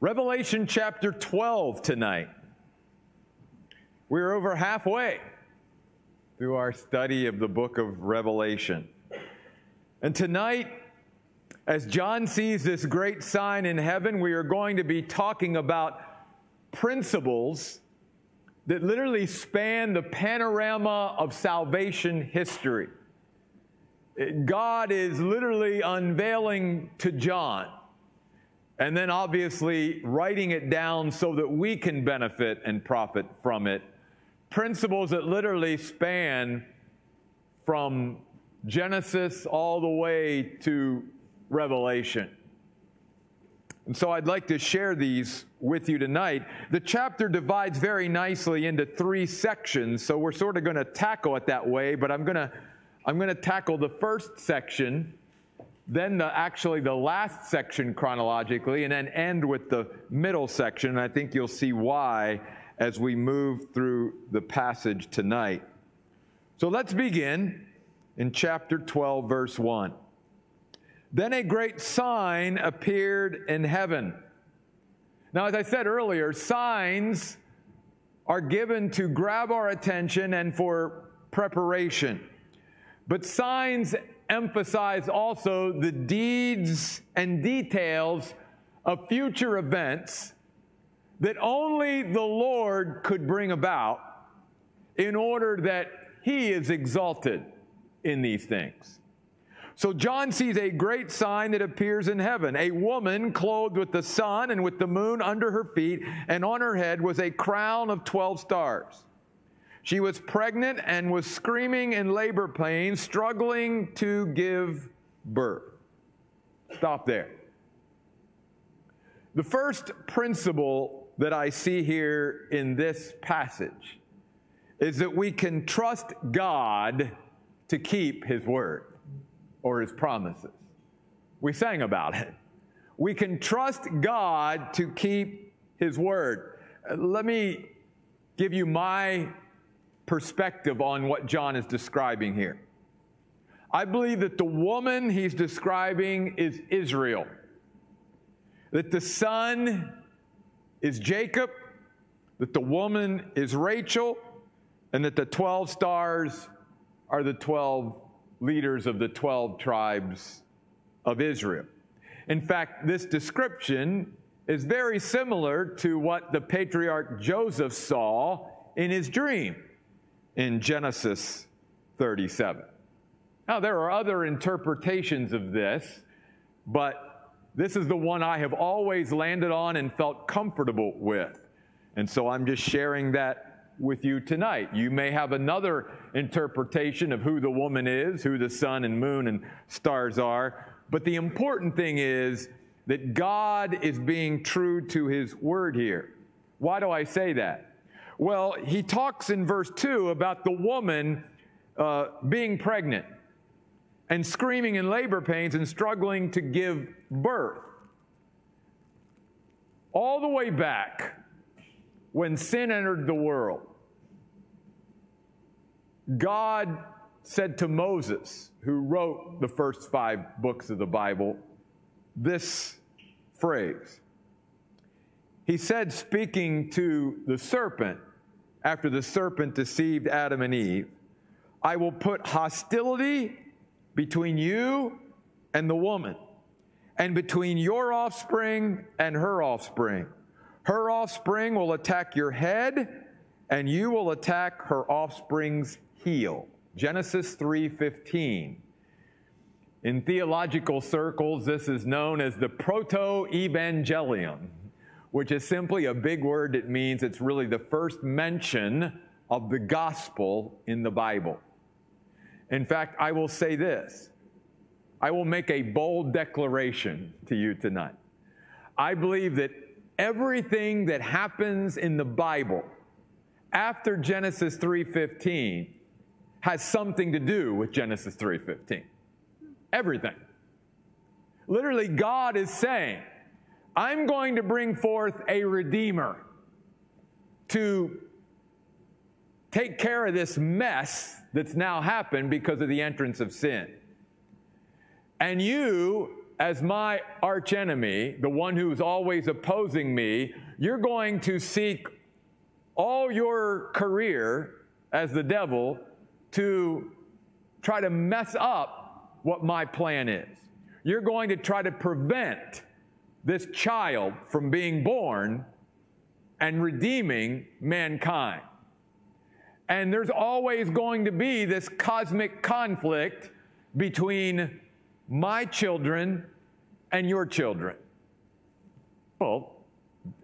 Revelation chapter 12 tonight. We're over halfway through our study of the book of Revelation. And tonight, as John sees this great sign in heaven, we are going to be talking about principles that literally span the panorama of salvation history. God is literally unveiling to John and then obviously writing it down so that we can benefit and profit from it. Principles that literally span from Genesis all the way to Revelation. And so I'd like to share these with you tonight. The chapter divides very nicely into three sections, so we're sort of going to tackle it that way, but I'm going to I'm going to tackle the first section then the, actually the last section chronologically, and then end with the middle section. And I think you'll see why as we move through the passage tonight. So let's begin in chapter 12, verse 1. Then a great sign appeared in heaven. Now, as I said earlier, signs are given to grab our attention and for preparation. But signs emphasize also the deeds and details of future events that only the Lord could bring about in order that he is exalted in these things. So John sees a great sign that appears in heaven a woman clothed with the sun and with the moon under her feet, and on her head was a crown of 12 stars. She was pregnant and was screaming in labor pains, struggling to give birth. Stop there. The first principle that I see here in this passage is that we can trust God to keep His word or His promises. We sang about it. We can trust God to keep His word. Let me give you my perspective on what John is describing here. I believe that the woman he's describing is Israel, that the sun is Jacob, that the woman is Rachel, and that the 12 stars are the 12 leaders of the 12 tribes of Israel. In fact, this description is very similar to what the patriarch Joseph saw in his dream in Genesis 37. Now, there are other interpretations of this, but this is the one I have always landed on and felt comfortable with. And so I'm just sharing that with you tonight. You may have another interpretation of who the woman is, who the sun and moon and stars are, but the important thing is that God is being true to his word here. Why do I say that? Well, he talks in verse 2 about the woman uh, being pregnant and screaming in labor pains and struggling to give birth. All the way back when sin entered the world, God said to Moses, who wrote the first five books of the Bible, this phrase. He said, speaking to the serpent, after the serpent deceived Adam and Eve, I will put hostility between you and the woman, and between your offspring and her offspring. Her offspring will attack your head, and you will attack her offspring's heel. Genesis 3:15. In theological circles, this is known as the proto-evangelium which is simply a big word that means it's really the first mention of the gospel in the Bible. In fact, I will say this I will make a bold declaration to you tonight. I believe that everything that happens in the Bible after Genesis 3:15 has something to do with Genesis 3:15. Everything. Literally God is saying, I'm going to bring forth a redeemer to take care of this mess that's now happened because of the entrance of sin. And you as my archenemy, the one who's always opposing me, you're going to seek all your career as the devil to try to mess up what my plan is. You're going to try to prevent this child from being born and redeeming mankind. And there's always going to be this cosmic conflict between my children and your children. Well,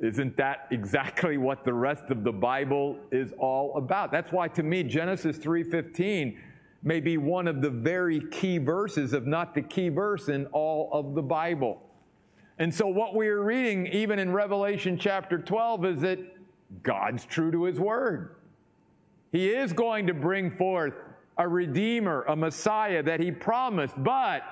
isn't that exactly what the rest of the Bible is all about? That's why to me Genesis 3:15 may be one of the very key verses if not the key verse in all of the Bible. And so what we are reading even in Revelation chapter 12 is that God's true to his word. He is going to bring forth a redeemer, a Messiah that he promised, but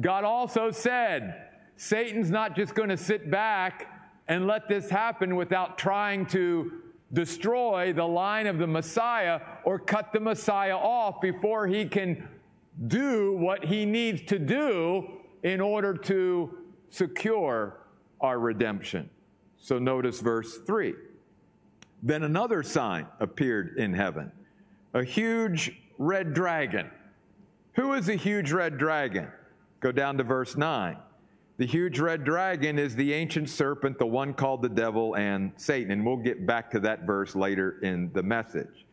God also said, Satan's not just going to sit back and let this happen without trying to destroy the line of the Messiah or cut the Messiah off before he can do what he needs to do in order to secure our redemption. So notice verse 3. Then another sign appeared in heaven a huge red dragon. Who is a huge red dragon? Go down to verse 9. The huge red dragon is the ancient serpent, the one called the devil and Satan. And we'll get back to that verse later in the message.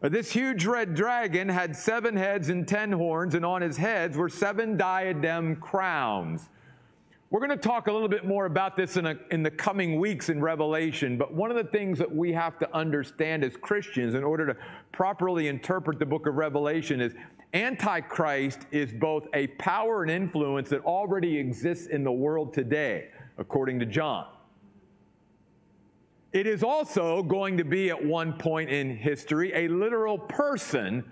Uh, this huge red dragon had seven heads and ten horns, and on his heads were seven diadem crowns. We're going to talk a little bit more about this in, a, in the coming weeks in Revelation, but one of the things that we have to understand as Christians in order to properly interpret the book of Revelation is Antichrist is both a power and influence that already exists in the world today, according to John. It is also going to be at one point in history a literal person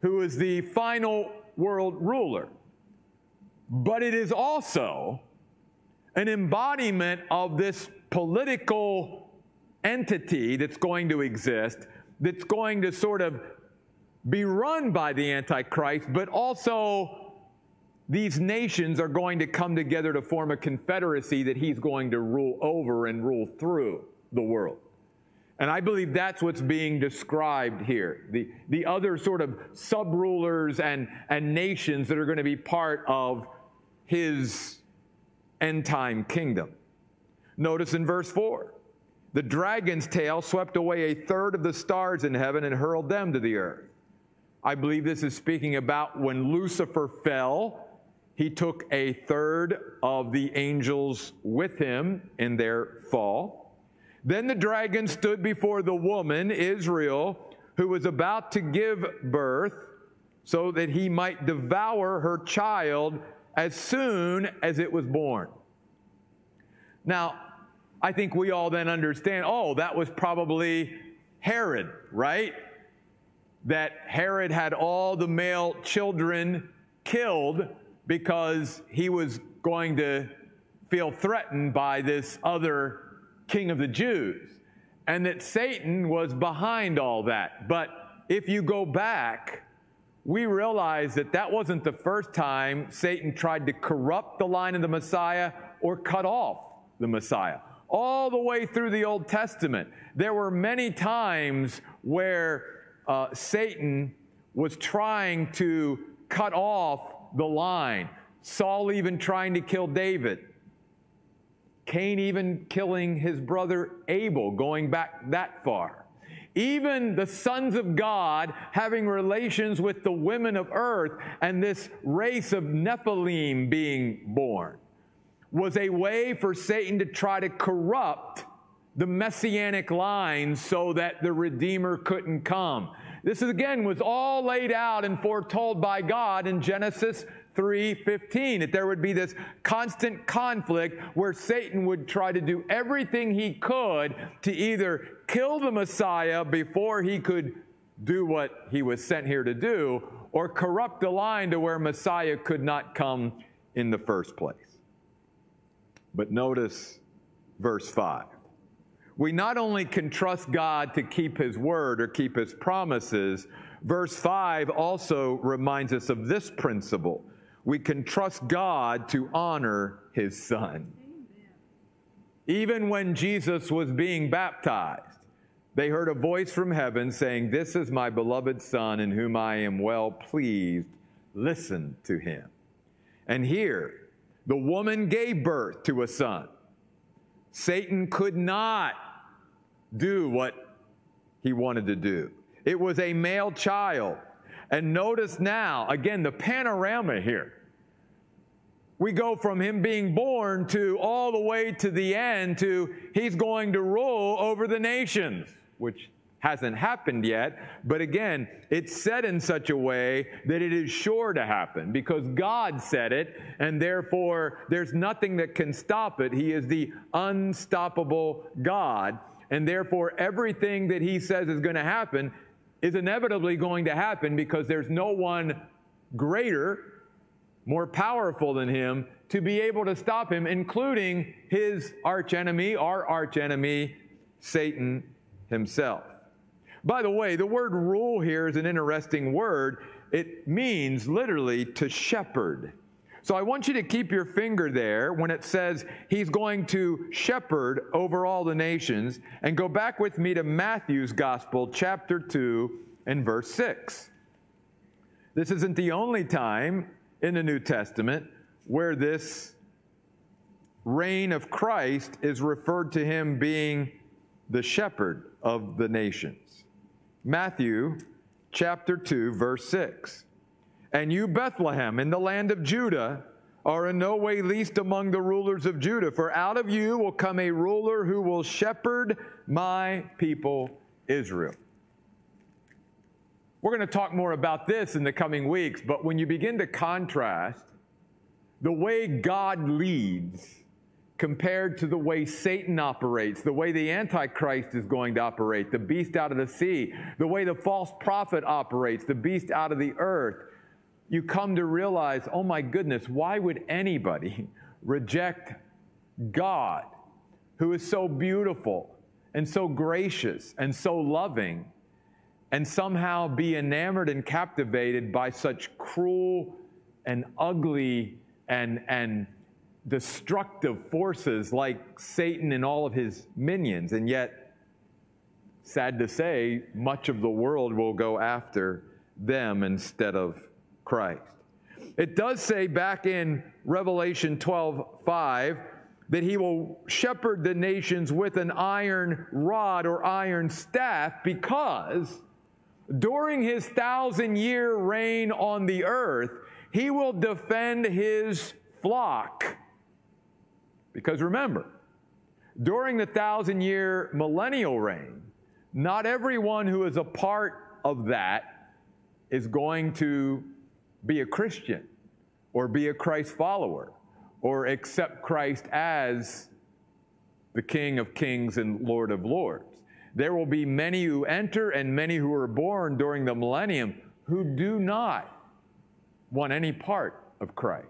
who is the final world ruler. But it is also an embodiment of this political entity that's going to exist, that's going to sort of be run by the Antichrist, but also these nations are going to come together to form a confederacy that he's going to rule over and rule through the world. And I believe that's what's being described here. The, the other sort of sub rulers and, and nations that are going to be part of his end time kingdom. Notice in verse 4 the dragon's tail swept away a third of the stars in heaven and hurled them to the earth. I believe this is speaking about when Lucifer fell, he took a third of the angels with him in their fall. Then the dragon stood before the woman, Israel, who was about to give birth, so that he might devour her child as soon as it was born. Now, I think we all then understand oh, that was probably Herod, right? That Herod had all the male children killed because he was going to feel threatened by this other king of the Jews. And that Satan was behind all that. But if you go back, we realize that that wasn't the first time Satan tried to corrupt the line of the Messiah or cut off the Messiah. All the way through the Old Testament, there were many times where uh, Satan was trying to cut off the line. Saul even trying to kill David. Cain even killing his brother Abel, going back that far even the sons of God having relations with the women of earth and this race of Nephilim being born was a way for Satan to try to corrupt the messianic line so that the Redeemer couldn't come. This again was all laid out and foretold by God in Genesis 3:15 that there would be this constant conflict where Satan would try to do everything he could to either kill the Messiah before he could do what he was sent here to do or corrupt the line to where Messiah could not come in the first place. But notice verse 5. We not only can trust God to keep his word or keep his promises, verse 5 also reminds us of this principle we can trust God to honor his son. Even when Jesus was being baptized, they heard a voice from heaven saying, This is my beloved Son in whom I am well pleased. Listen to him. And here, the woman gave birth to a son. Satan could not do what he wanted to do. It was a male child. And notice now, again, the panorama here. We go from him being born to all the way to the end to he's going to rule over the nations, which hasn't happened yet. But again, it's said in such a way that it is sure to happen because God said it, and therefore there's nothing that can stop it. He is the unstoppable God. And therefore, everything that he says is going to happen is inevitably going to happen because there's no one greater, more powerful than him to be able to stop him, including his archenemy, our archenemy, Satan himself. By the way, the word rule here is an interesting word. It means literally to shepherd. So I want you to keep your finger there when it says he's going to shepherd over all the nations and go back with me to Matthew's Gospel, chapter 2, and verse 6. This isn't the only time in the New Testament where this reign of Christ is referred to him being the shepherd of the nations. Matthew chapter 2, verse 6. And you, Bethlehem, in the land of Judah, are in no way least among the rulers of Judah, for out of you will come a ruler who will shepherd my people Israel. We're going to talk more about this in the coming weeks, but when you begin to contrast the way God leads compared to the way Satan operates, the way the Antichrist is going to operate, the beast out of the sea, the way the false prophet operates, the beast out of the earth, you come to realize, oh my goodness, why would anybody reject God, who is so beautiful and so gracious and so loving, and somehow be enamored and captivated by such cruel and ugly and, and destructive forces like Satan and all of his minions? And yet, sad to say, much of the world will go after them instead of Christ. It does say back in Revelation 12 5 that he will shepherd the nations with an iron rod or iron staff because during his thousand year reign on the earth, he will defend his flock. Because remember, during the thousand year millennial reign, not everyone who is a part of that is going to be a Christian or be a Christ follower or accept Christ as the King of kings and Lord of lords. There will be many who enter and many who are born during the millennium who do not want any part of Christ.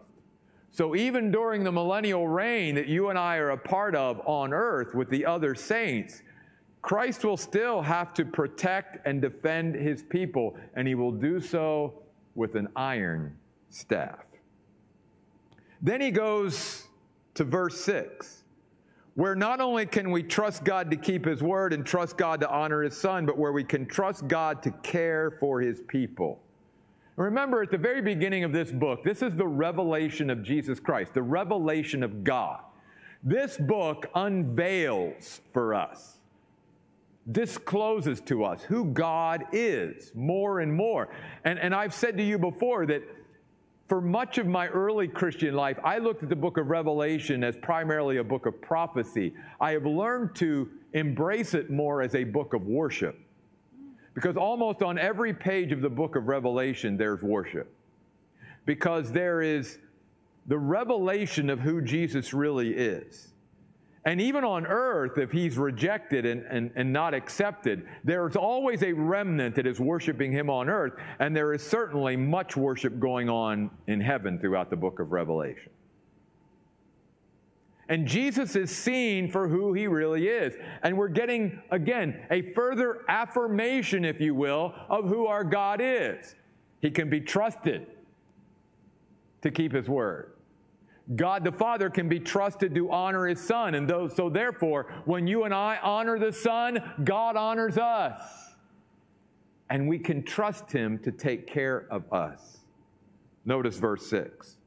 So even during the millennial reign that you and I are a part of on earth with the other saints, Christ will still have to protect and defend his people, and he will do so with an iron staff. Then he goes to verse 6, where not only can we trust God to keep his word and trust God to honor his son, but where we can trust God to care for his people. Remember, at the very beginning of this book, this is the revelation of Jesus Christ, the revelation of God. This book unveils for us discloses to us who God is more and more. And, and I've said to you before that for much of my early Christian life, I looked at the book of Revelation as primarily a book of prophecy. I have learned to embrace it more as a book of worship. Because almost on every page of the book of Revelation, there's worship. Because there is the revelation of who Jesus really is. And even on earth, if he's rejected and, and, and not accepted, there's always a remnant that is worshiping him on earth. And there is certainly much worship going on in heaven throughout the book of Revelation. And Jesus is seen for who he really is. And we're getting, again, a further affirmation, if you will, of who our God is. He can be trusted. to keep his word. God the Father can be trusted to honor his Son. And so, therefore, when you and I honor the Son, God honors us. And we can trust him to take care of us. Notice verse 6.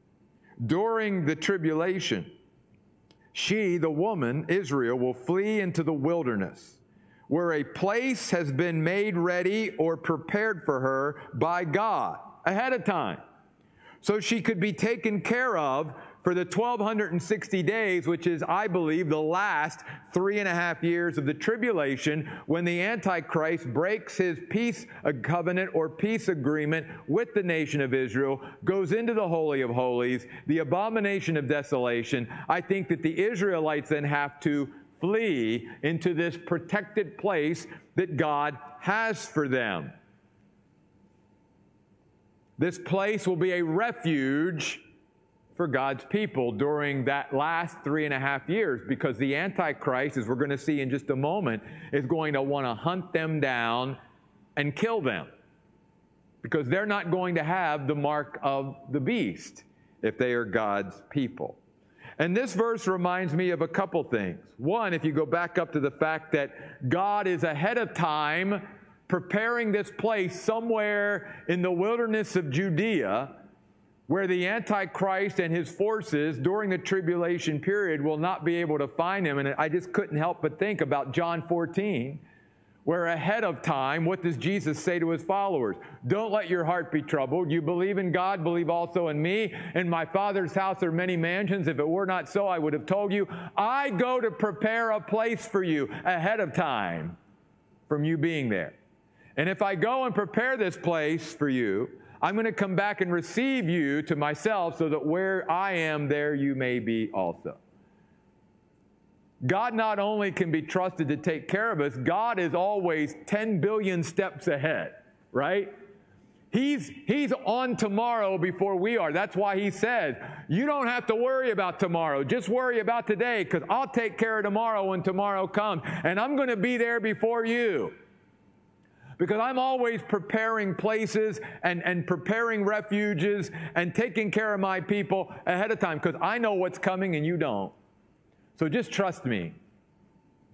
During the tribulation, she, the woman, Israel, will flee into the wilderness, where a place has been made ready or prepared for her by God ahead of time. So she could be taken care of for the 1260 days, which is, I believe, the last three and a half years of the tribulation, when the Antichrist breaks his peace covenant or peace agreement with the nation of Israel, goes into the Holy of Holies, the abomination of desolation. I think that the Israelites then have to flee into this protected place that God has for them. This place will be a refuge for God's people during that last three and a half years because the Antichrist, as we're going to see in just a moment, is going to want to hunt them down and kill them because they're not going to have the mark of the beast if they are God's people. And this verse reminds me of a couple things. One, if you go back up to the fact that God is ahead of time preparing this place somewhere in the wilderness of Judea where the Antichrist and his forces during the tribulation period will not be able to find him. And I just couldn't help but think about John 14, where ahead of time, what does Jesus say to his followers? Don't let your heart be troubled. You believe in God, believe also in me. In my Father's house are many mansions. If it were not so, I would have told you. I go to prepare a place for you ahead of time from you being there. And if I go and prepare this place for you, I'm going to come back and receive you to myself so that where I am, there you may be also. God not only can be trusted to take care of us, God is always 10 billion steps ahead, right? He's, he's on tomorrow before we are. That's why he says, You don't have to worry about tomorrow. Just worry about today because I'll take care of tomorrow when tomorrow comes. And I'm going to be there before you because I'm always preparing places and, and preparing refuges and taking care of my people ahead of time because I know what's coming and you don't. So just trust me.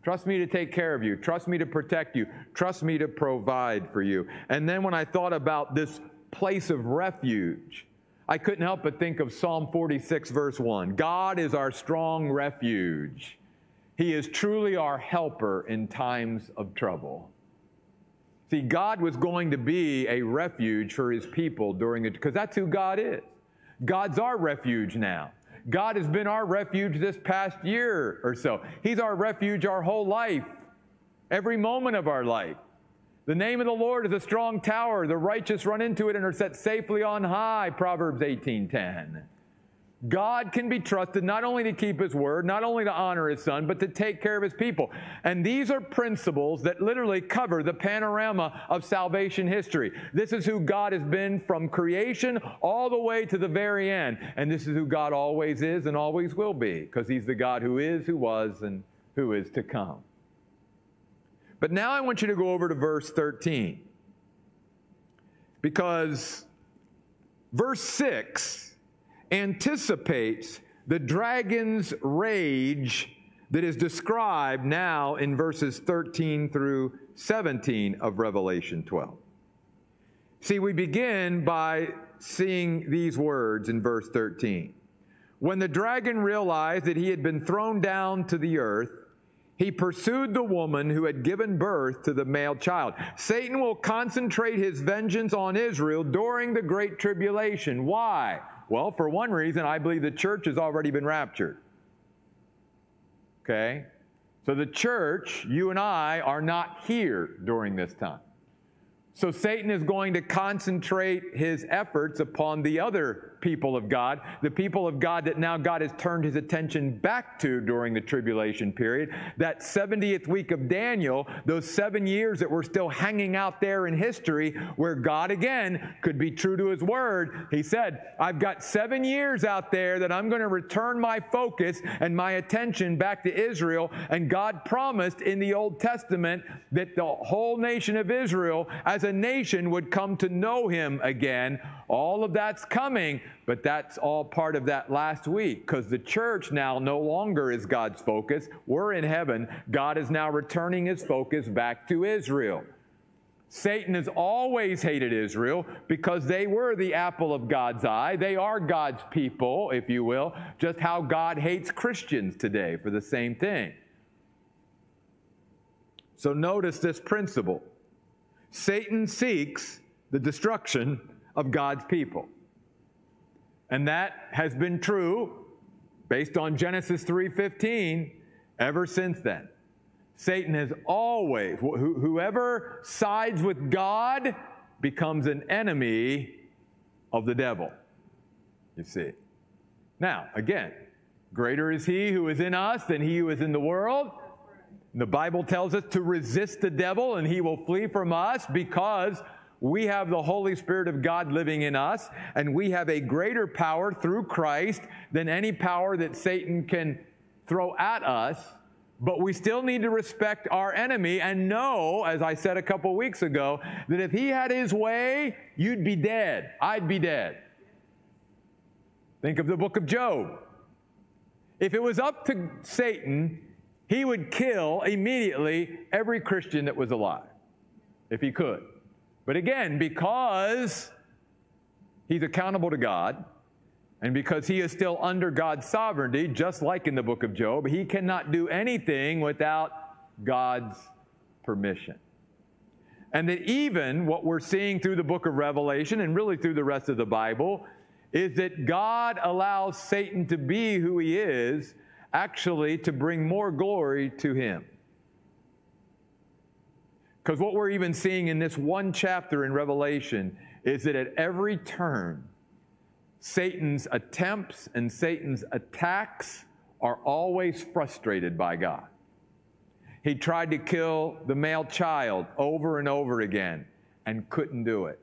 Trust me to take care of you. Trust me to protect you. Trust me to provide for you. And then when I thought about this place of refuge, I couldn't help but think of Psalm 46, verse 1. God is our strong refuge. He is truly our helper in times of trouble. See, God was going to be a refuge for his people during it, because that's who God is. God's our refuge now. God has been our refuge this past year or so. He's our refuge our whole life, every moment of our life. The name of the Lord is a strong tower. The righteous run into it and are set safely on high, Proverbs 18:10. God can be trusted not only to keep his word, not only to honor his son, but to take care of his people. And these are principles that literally cover the panorama of salvation history. This is who God has been from creation all the way to the very end. And this is who God always is and always will be, because he's the God who is, who was, and who is to come. But now I want you to go over to verse 13. Because verse 6 anticipates the dragon's rage that is described now in verses 13 through 17 of Revelation 12. See, we begin by seeing these words in verse 13. When the dragon realized that he had been thrown down to the earth, he pursued the woman who had given birth to the male child. Satan will concentrate his vengeance on Israel during the Great Tribulation. Why? Well, for one reason, I believe the church has already been raptured. Okay? So the church, you and I, are not here during this time. So Satan is going to concentrate his efforts upon the other people of God, the people of God that now God has turned his attention back to during the tribulation period. That 70th week of Daniel, those seven years that were still hanging out there in history, where God again could be true to his word. He said, I've got seven years out there that I'm going to return my focus and my attention back to Israel. And God promised in the Old Testament that the whole nation of Israel, as a nation would come to know him again. All of that's coming, but that's all part of that last week because the church now no longer is God's focus. We're in heaven. God is now returning his focus back to Israel. Satan has always hated Israel because they were the apple of God's eye. They are God's people, if you will, just how God hates Christians today for the same thing. So notice this principle Satan seeks the destruction of God's people. And that has been true based on Genesis 3:15 ever since then. Satan has always, wh- whoever sides with God becomes an enemy of the devil. You see. Now, again, greater is he who is in us than he who is in the world. The Bible tells us to resist the devil and he will flee from us because we have the Holy Spirit of God living in us and we have a greater power through Christ than any power that Satan can throw at us but we still need to respect our enemy and know, as I said a couple weeks ago, that if he had his way, you'd be dead. I'd be dead. Think of the book of Job. If it was up to Satan, he would kill immediately every Christian that was alive, if he could. But again, because he's accountable to God, and because he is still under God's sovereignty, just like in the book of Job, he cannot do anything without God's permission. And that even what we're seeing through the book of Revelation and really through the rest of the Bible is that God allows Satan to be who he is, actually to bring more glory to him. Because what we're even seeing in this one chapter in Revelation is that at every turn, Satan's attempts and Satan's attacks are always frustrated by God. He tried to kill the male child over and over again and couldn't do it.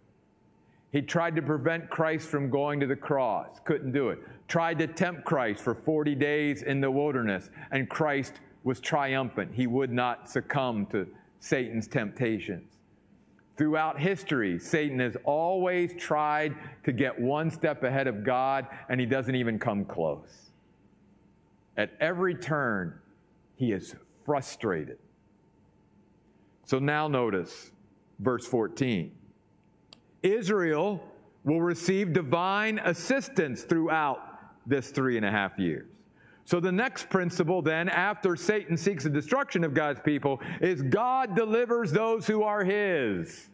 He tried to prevent Christ from going to the cross, couldn't do it. Tried to tempt Christ for 40 days in the wilderness, and Christ was triumphant. He would not succumb to Satan's temptations. Throughout history, Satan has always tried to get one step ahead of God, and he doesn't even come close. At every turn, he is frustrated. So now notice verse 14 Israel will receive divine assistance throughout this three and a half years. So the next principle, then, after Satan seeks the destruction of God's people, is God delivers those who are his.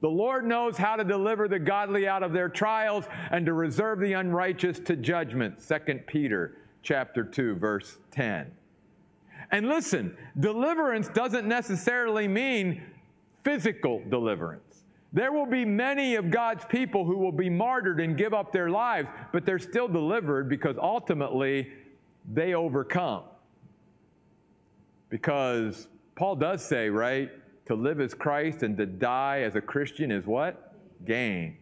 The Lord knows how to deliver the godly out of their trials and to reserve the unrighteous to judgment. 2 Peter chapter 2 verse 10. And listen, deliverance doesn't necessarily mean physical deliverance. There will be many of God's people who will be martyred and give up their lives, but they're still delivered because ultimately they overcome. Because Paul does say, right? To live as Christ and to die as a Christian is what? Gain.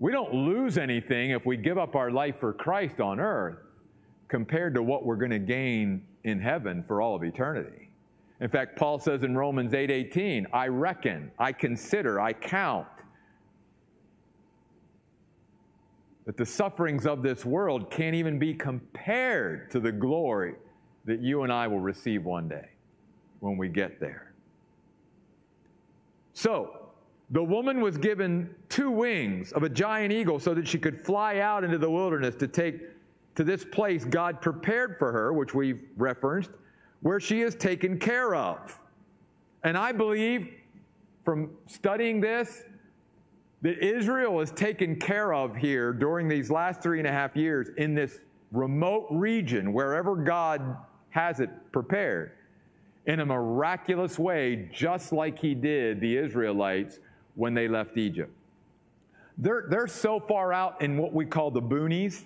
We don't lose anything if we give up our life for Christ on earth compared to what we're going to gain in heaven for all of eternity. In fact, Paul says in Romans 8:18, I reckon, I consider, I count that the sufferings of this world can't even be compared to the glory that you and I will receive one day when we get there. So, the woman was given two wings of a giant eagle so that she could fly out into the wilderness to take to this place God prepared for her, which we've referenced, where she is taken care of. And I believe from studying this that Israel is taken care of here during these last three and a half years in this remote region, wherever God has it prepared in a miraculous way, just like he did the Israelites when they left Egypt. They're, they're so far out in what we call the boonies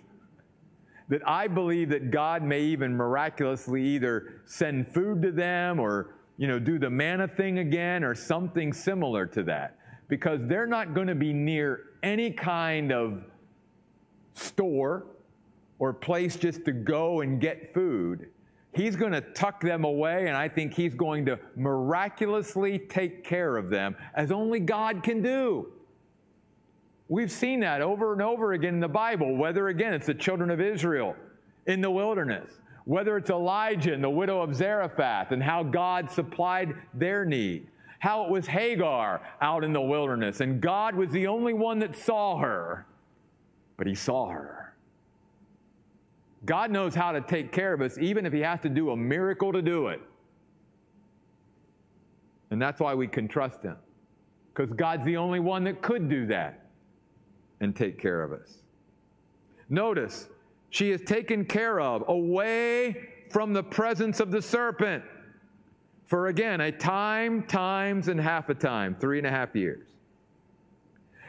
that I believe that God may even miraculously either send food to them or you know do the manna thing again or something similar to that because they're not going to be near any kind of store or place just to go and get food He's going to tuck them away, and I think He's going to miraculously take care of them as only God can do. We've seen that over and over again in the Bible, whether again it's the children of Israel in the wilderness, whether it's Elijah and the widow of Zarephath and how God supplied their need, how it was Hagar out in the wilderness, and God was the only one that saw her, but He saw her. God knows how to take care of us, even if He has to do a miracle to do it. And that's why we can trust Him, because God's the only one that could do that and take care of us. Notice, she is taken care of away from the presence of the serpent for again a time, times, and half a time, three and a half years.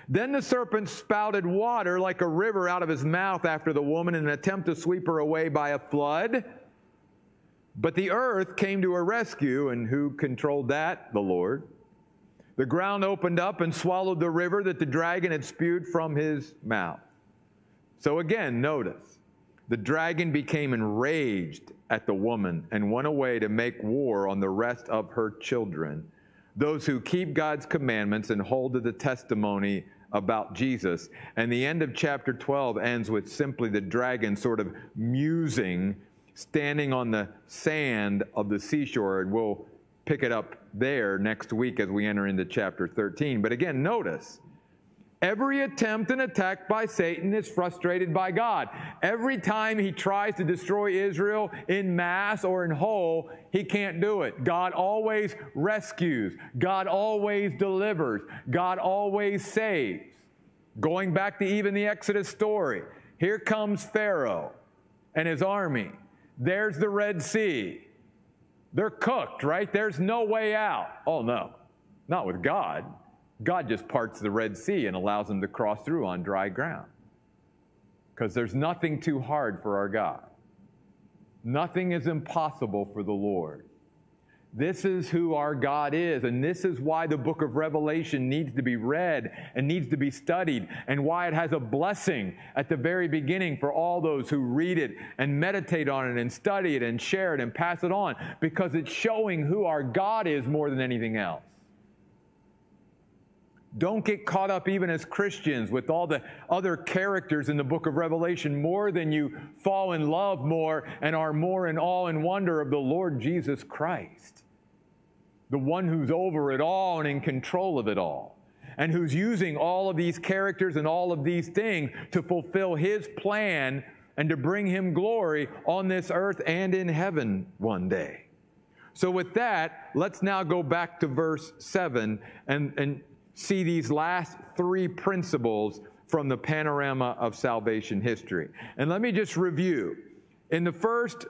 Then the serpent spouted water like a river out of his mouth after the woman in an attempt to sweep her away by a flood. But the earth came to her rescue, and who controlled that? The Lord. The ground opened up and swallowed the river that the dragon had spewed from his mouth. So again, notice the dragon became enraged at the woman and went away to make war on the rest of her children, those who keep God's commandments and hold to the testimony about Jesus. And the end of chapter 12 ends with simply the dragon sort of musing, standing on the sand of the seashore. And we'll pick it up there next week as we enter into chapter 13. But again, notice every attempt and attack by Satan is frustrated by God. Every time he tries to destroy Israel in mass or in whole, he can't do it. God always rescues, God always delivers, God always saves. Going back to even the Exodus story, here comes Pharaoh and his army. There's the Red Sea. They're cooked, right? There's no way out. Oh, no, not with God. God just parts the Red Sea and allows them to cross through on dry ground. Because there's nothing too hard for our God. Nothing is impossible for the Lord. This is who our God is, and this is why the book of Revelation needs to be read and needs to be studied, and why it has a blessing at the very beginning for all those who read it and meditate on it and study it and share it and pass it on, because it's showing who our God is more than anything else. Don't get caught up, even as Christians, with all the other characters in the book of Revelation more than you fall in love more and are more in awe and wonder of the Lord Jesus Christ, the one who's over it all and in control of it all, and who's using all of these characters and all of these things to fulfill his plan and to bring him glory on this earth and in heaven one day. So, with that, let's now go back to verse 7 and, and see these last three principles from the panorama of salvation history. And let me just review. In the first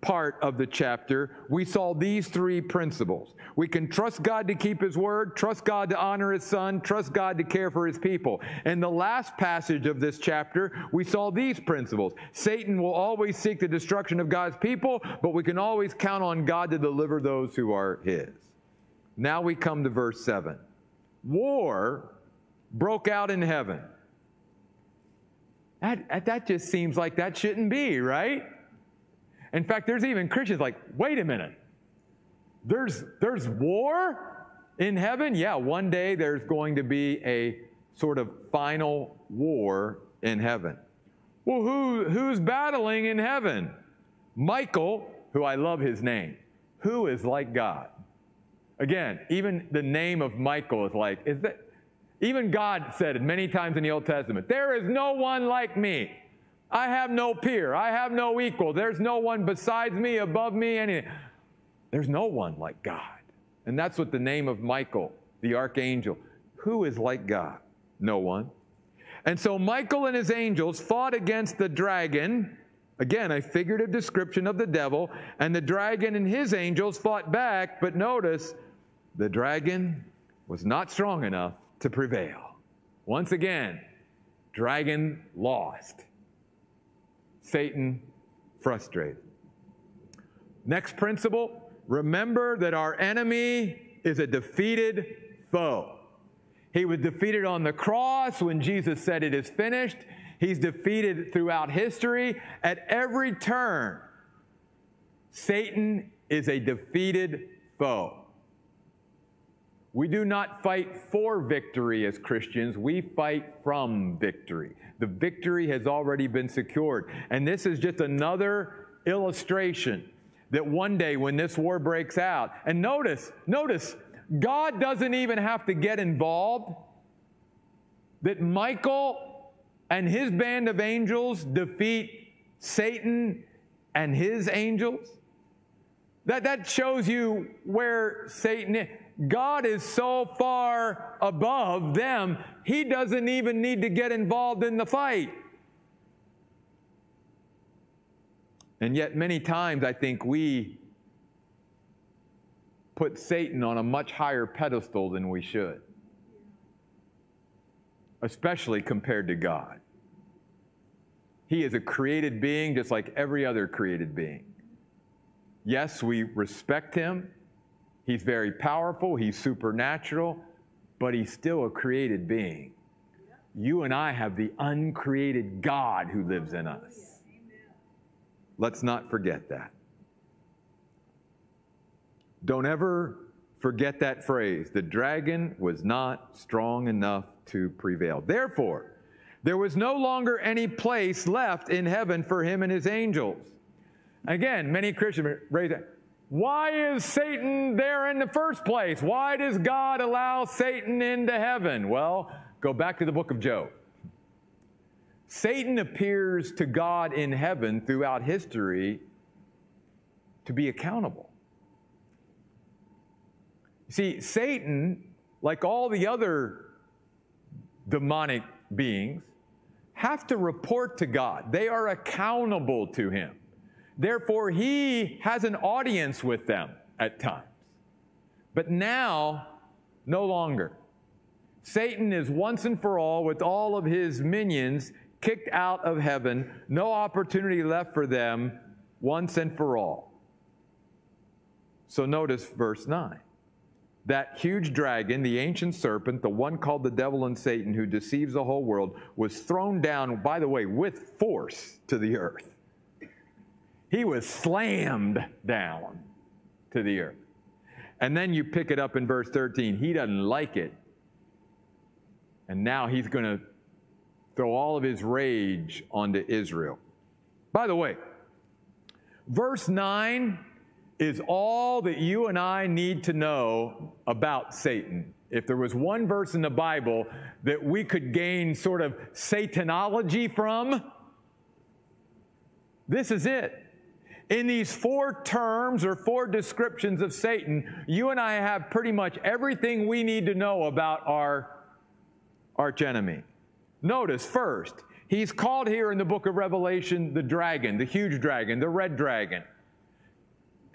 part of the chapter, we saw these three principles. We can trust God to keep His word, trust God to honor His Son, trust God to care for His people. In the last passage of this chapter, we saw these principles. Satan will always seek the destruction of God's people, but we can always count on God to deliver those who are His. Now we come to verse 7 war broke out in heaven. That, that just seems like that shouldn't be, right? In fact, there's even Christians like, wait a minute. There's, there's war in heaven? Yeah, one day there's going to be a sort of final war in heaven. Well, who, who's battling in heaven? Michael, who I love his name. Who is like God? Again, even the name of Michael is like, is that, even God said it many times in the Old Testament, there is no one like me. I have no peer. I have no equal. There's no one besides me, above me, anything. There's no one like God. And that's what the name of Michael, the archangel, who is like God? No one. And so Michael and his angels fought against the dragon Again, a figurative description of the devil, and the dragon and his angels fought back, but notice the dragon was not strong enough to prevail. Once again, dragon lost. Satan frustrated. Next principle remember that our enemy is a defeated foe. He was defeated on the cross when Jesus said, It is finished. He's defeated throughout history at every turn. Satan is a defeated foe. We do not fight for victory as Christians, we fight from victory. The victory has already been secured. And this is just another illustration that one day when this war breaks out, and notice, notice, God doesn't even have to get involved, that Michael and his band of angels defeat Satan and his angels. That, that shows you where Satan is. God is so far above them, he doesn't even need to get involved in the fight. And yet, many times, I think we put Satan on a much higher pedestal than we should, especially compared to God. He is a created being just like every other created being. Yes, we respect him. He's very powerful, he's supernatural, but he's still a created being. You and I have the uncreated God who lives in us. Let's not forget that. Don't ever forget that phrase. The dragon was not strong enough to prevail. Therefore, there was no longer any place left in heaven for him and his angels. Again, many Christians raise that. Why is Satan there in the first place? Why does God allow Satan into heaven? Well, go back to the book of Job. Satan appears to God in heaven throughout history to be accountable. See, Satan, like all the other demonic beings, have to report to God. They are accountable to him. Therefore, he has an audience with them at times. But now, no longer. Satan is once and for all, with all of his minions, kicked out of heaven, no opportunity left for them once and for all. So notice verse 9. That huge dragon, the ancient serpent, the one called the devil and Satan, who deceives the whole world, was thrown down, by the way, with force to the earth. He was slammed down to the earth. And then you pick it up in verse 13. He doesn't like it. And now he's going to throw all of his rage onto Israel. By the way, verse 9 is all that you and I need to know about Satan. If there was one verse in the Bible that we could gain sort of Satanology from, this is it. In these four terms or four descriptions of Satan, you and I have pretty much everything we need to know about our archenemy. Notice first, he's called here in the book of Revelation the dragon, the huge dragon, the red dragon.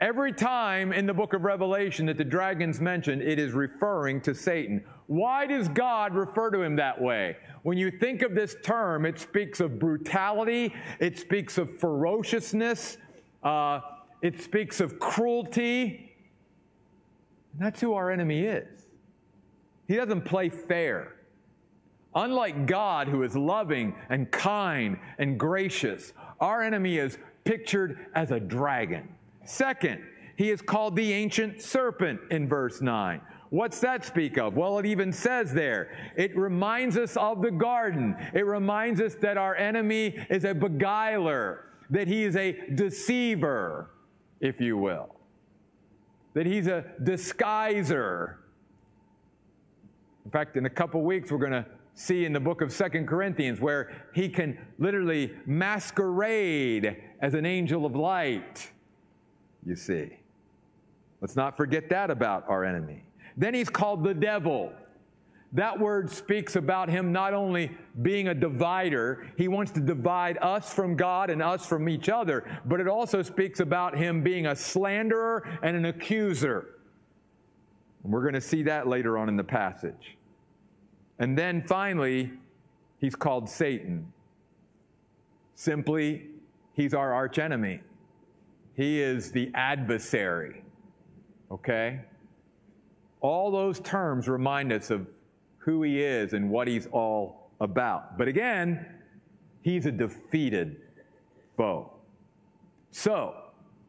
Every time in the book of Revelation that the dragon's mentioned, it is referring to Satan. Why does God refer to him that way? When you think of this term, it speaks of brutality, it speaks of ferociousness, uh, it speaks of cruelty. And That's who our enemy is. He doesn't play fair. Unlike God, who is loving and kind and gracious, our enemy is pictured as a dragon. Second, he is called the ancient serpent in verse 9. What's that speak of? Well, it even says there, it reminds us of the garden. It reminds us that our enemy is a beguiler that he is a deceiver, if you will, that he's a disguiser. In fact, in a couple weeks, we're going to see in the book of Second Corinthians where he can literally masquerade as an angel of light, you see. Let's not forget that about our enemy. Then he's called the devil. That word speaks about him not only being a divider, he wants to divide us from God and us from each other, but it also speaks about him being a slanderer and an accuser. We're going to see that later on in the passage. And then finally, he's called Satan. Simply, he's our archenemy. He is the adversary. Okay? All those terms remind us of who he is and what he's all about. But again, he's a defeated foe. So,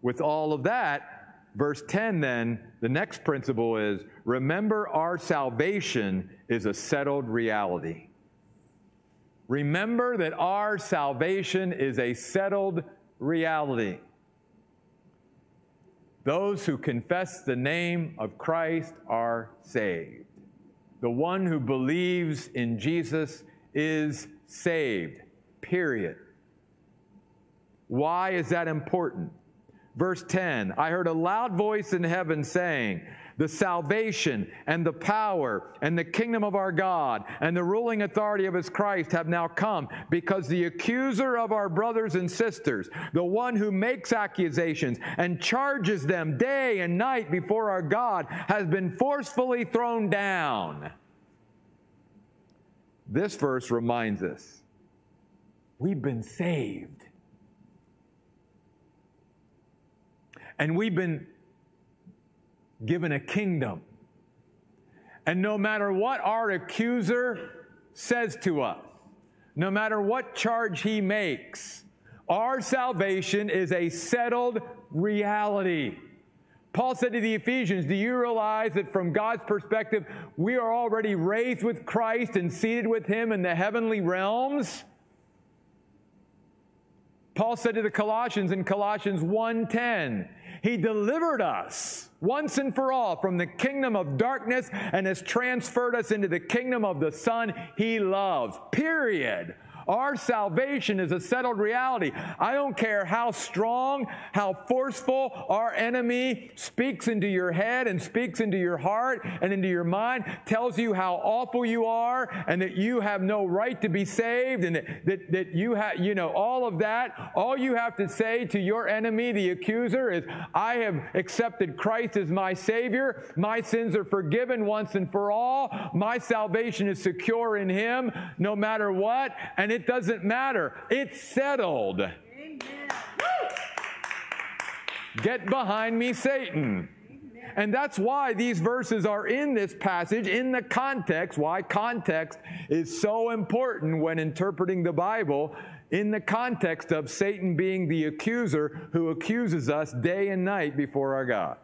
with all of that, verse 10 then, the next principle is remember our salvation is a settled reality. Remember that our salvation is a settled reality. Those who confess the name of Christ are saved. The one who believes in Jesus is saved, period. Why is that important? Verse 10 I heard a loud voice in heaven saying, the salvation and the power and the kingdom of our God and the ruling authority of his Christ have now come because the accuser of our brothers and sisters, the one who makes accusations and charges them day and night before our God, has been forcefully thrown down. This verse reminds us we've been saved. And we've been given a kingdom. And no matter what our accuser says to us, no matter what charge he makes, our salvation is a settled reality. Paul said to the Ephesians, Do you realize that from God's perspective, we are already raised with Christ and seated with him in the heavenly realms? Paul said to the Colossians in Colossians 1:10, he delivered us once and for all from the kingdom of darkness and has transferred us into the kingdom of the Son he loves. Period. Our salvation is a settled reality. I don't care how strong, how forceful our enemy speaks into your head and speaks into your heart and into your mind, tells you how awful you are and that you have no right to be saved and that, that, that you have, you know, all of that. All you have to say to your enemy, the accuser, is, I have accepted Christ as my Savior. My sins are forgiven once and for all. My salvation is secure in Him no matter what. And it doesn't matter. It's settled. Get behind me, Satan. And that's why these verses are in this passage, in the context, why context is so important when interpreting the Bible, in the context of Satan being the accuser who accuses us day and night before our God.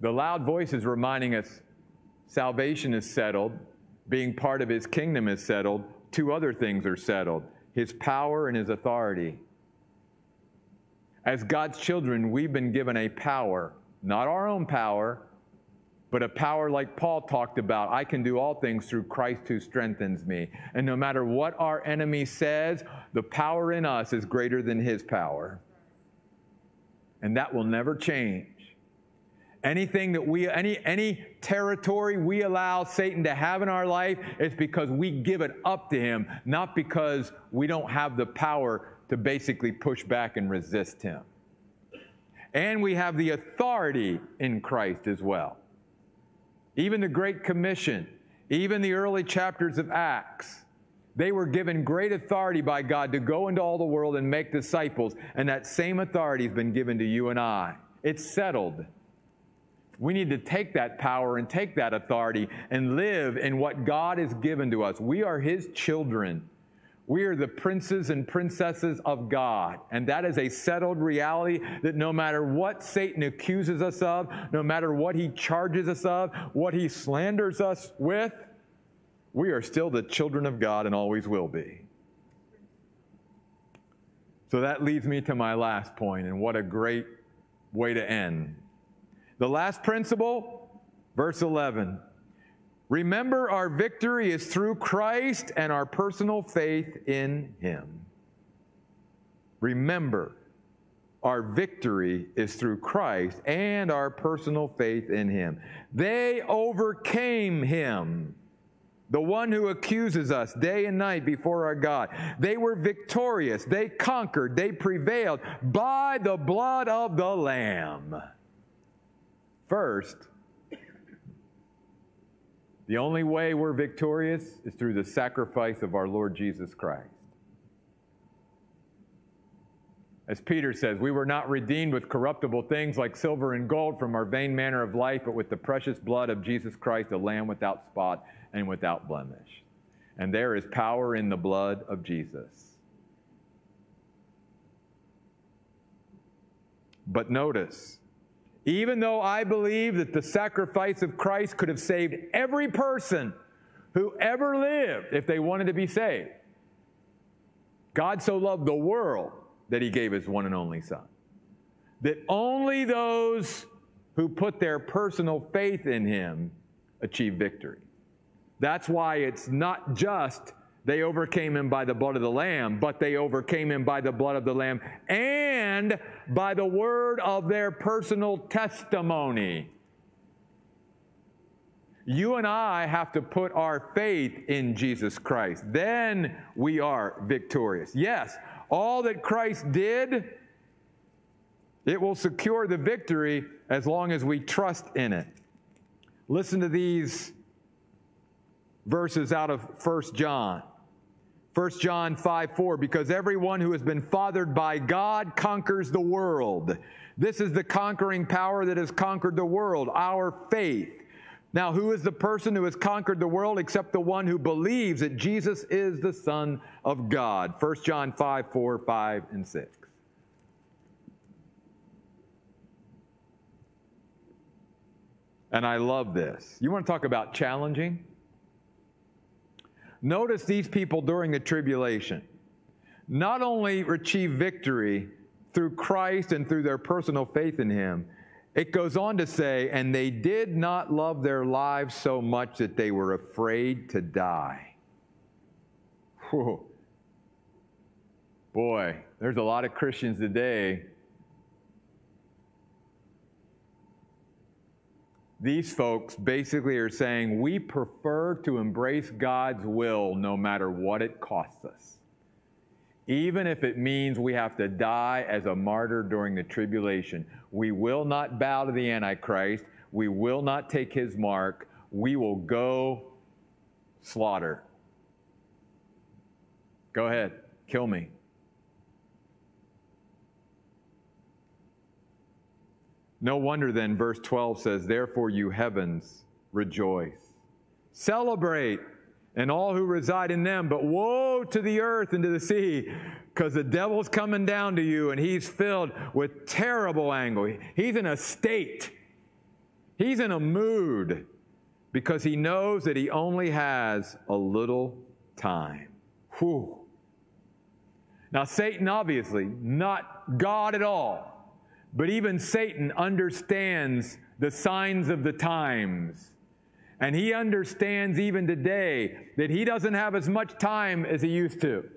The loud voice is reminding us salvation is settled, being part of his kingdom is settled, two other things are settled his power and his authority. As God's children, we've been given a power, not our own power, but a power like Paul talked about. I can do all things through Christ who strengthens me. And no matter what our enemy says, the power in us is greater than his power. And that will never change. Anything that we, any, any territory we allow Satan to have in our life is because we give it up to him, not because we don't have the power to basically push back and resist him. And we have the authority in Christ as well. Even the Great Commission, even the early chapters of Acts, they were given great authority by God to go into all the world and make disciples. And that same authority has been given to you and I. It's settled. We need to take that power and take that authority and live in what God has given to us. We are His children. We are the princes and princesses of God. And that is a settled reality that no matter what Satan accuses us of, no matter what he charges us of, what he slanders us with, we are still the children of God and always will be. So that leads me to my last point, and what a great way to end. The last principle, verse 11. Remember, our victory is through Christ and our personal faith in Him. Remember, our victory is through Christ and our personal faith in Him. They overcame Him, the one who accuses us day and night before our God. They were victorious, they conquered, they prevailed by the blood of the Lamb. First, the only way we're victorious is through the sacrifice of our Lord Jesus Christ. As Peter says, we were not redeemed with corruptible things like silver and gold from our vain manner of life, but with the precious blood of Jesus Christ, a lamb without spot and without blemish. And there is power in the blood of Jesus. But notice, even though I believe that the sacrifice of Christ could have saved every person who ever lived if they wanted to be saved, God so loved the world that he gave his one and only Son. That only those who put their personal faith in him achieve victory. That's why it's not just they overcame him by the blood of the Lamb, but they overcame him by the blood of the Lamb and by the word of their personal testimony. You and I have to put our faith in Jesus Christ. Then we are victorious. Yes, all that Christ did, it will secure the victory as long as we trust in it. Listen to these verses out of 1 John. 1 John 5 4, because everyone who has been fathered by God conquers the world. This is the conquering power that has conquered the world, our faith. Now, who is the person who has conquered the world except the one who believes that Jesus is the Son of God? 1 John 5 4, 5, and 6. And I love this. You want to talk about challenging? Notice these people during the tribulation not only achieve victory through Christ and through their personal faith in Him, it goes on to say, and they did not love their lives so much that they were afraid to die. Whew. Boy, there's a lot of Christians today. These folks basically are saying we prefer to embrace God's will no matter what it costs us even if it means we have to die as a martyr during the tribulation. We will not bow to the Antichrist. We will not take his mark. We will go slaughter. Go ahead, kill me. No wonder then, verse 12 says, Therefore, you heavens, rejoice. Celebrate and all who reside in them. But woe to the earth and to the sea, because the devil's coming down to you and he's filled with terrible anger. He's in a state, he's in a mood because he knows that he only has a little time. Whew. Now, Satan, obviously, not God at all, but even Satan understands the signs of the times and he understands even today that he doesn't have as much time as he used to.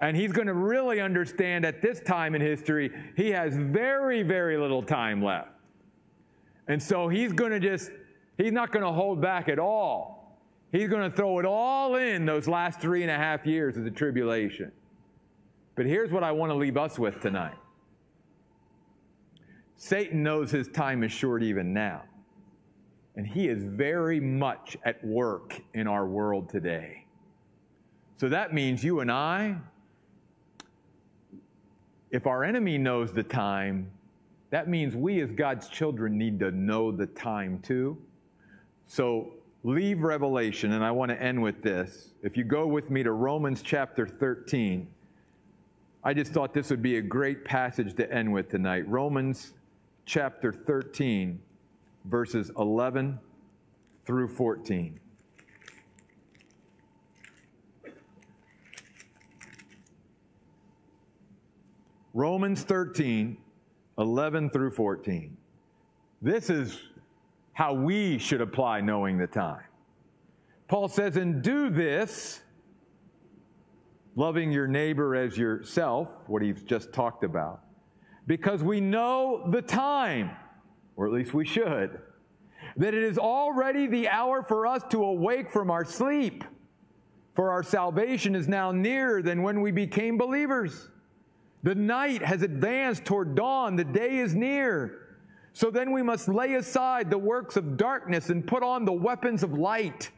And he's going to really understand at this time in history, he has very, very little time left. And so he's going to just, he's not going to hold back at all. He's going to throw it all in those last three and a half years of the tribulation. But here's what I want to leave us with tonight Satan knows his time is short even now. And he is very much at work in our world today. So that means you and I, if our enemy knows the time, that means we as God's children need to know the time too. So leave Revelation, and I want to end with this. If you go with me to Romans chapter 13, I just thought this would be a great passage to end with tonight. Romans chapter 13 verses 11 through 14. Romans 13, 11 through 14. This is how we should apply knowing the time. Paul says, and do this, loving your neighbor as yourself, what he's just talked about, because we know the time or at least we should, that it is already the hour for us to awake from our sleep. For our salvation is now nearer than when we became believers. The night has advanced toward dawn, the day is near. So then we must lay aside the works of darkness and put on the weapons of light.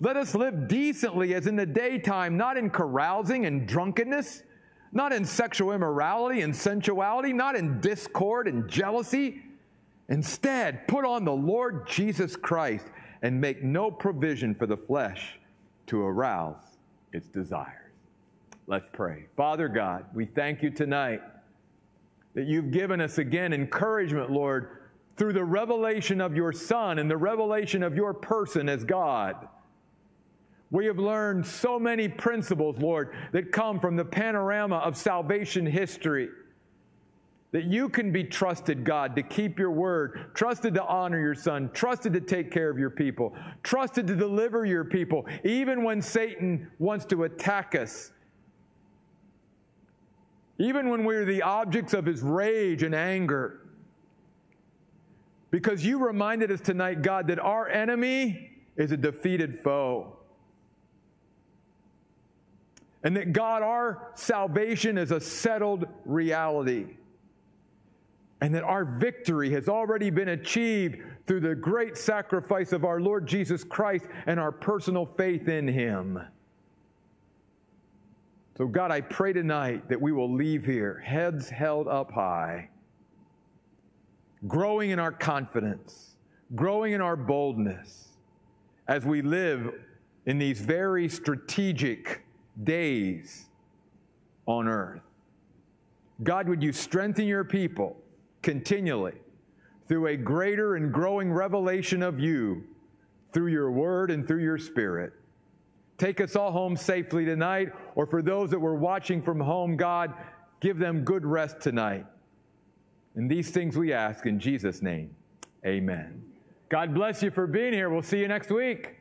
Let us live decently as in the daytime, not in carousing and drunkenness, not in sexual immorality and sensuality, not in discord and jealousy Instead, put on the Lord Jesus Christ and make no provision for the flesh to arouse its desires. Let's pray. Father God, we thank you tonight that you've given us again encouragement, Lord, through the revelation of your Son and the revelation of your person as God. We have learned so many principles, Lord, that come from the panorama of salvation history. That you can be trusted, God, to keep your word, trusted to honor your son, trusted to take care of your people, trusted to deliver your people, even when Satan wants to attack us. Even when we're the objects of his rage and anger. Because you reminded us tonight, God, that our enemy is a defeated foe. And that God, our salvation is a settled reality. And that our victory has already been achieved through the great sacrifice of our Lord Jesus Christ and our personal faith in Him. So, God, I pray tonight that we will leave here heads held up high, growing in our confidence, growing in our boldness as we live in these very strategic days on earth. God, would you strengthen your people continually through a greater and growing revelation of you through your word and through your spirit? Take us all home safely tonight, or for those that were watching from home, God, give them good rest tonight. And these things we ask in Jesus' name. Amen. God bless you for being here. We'll see you next week.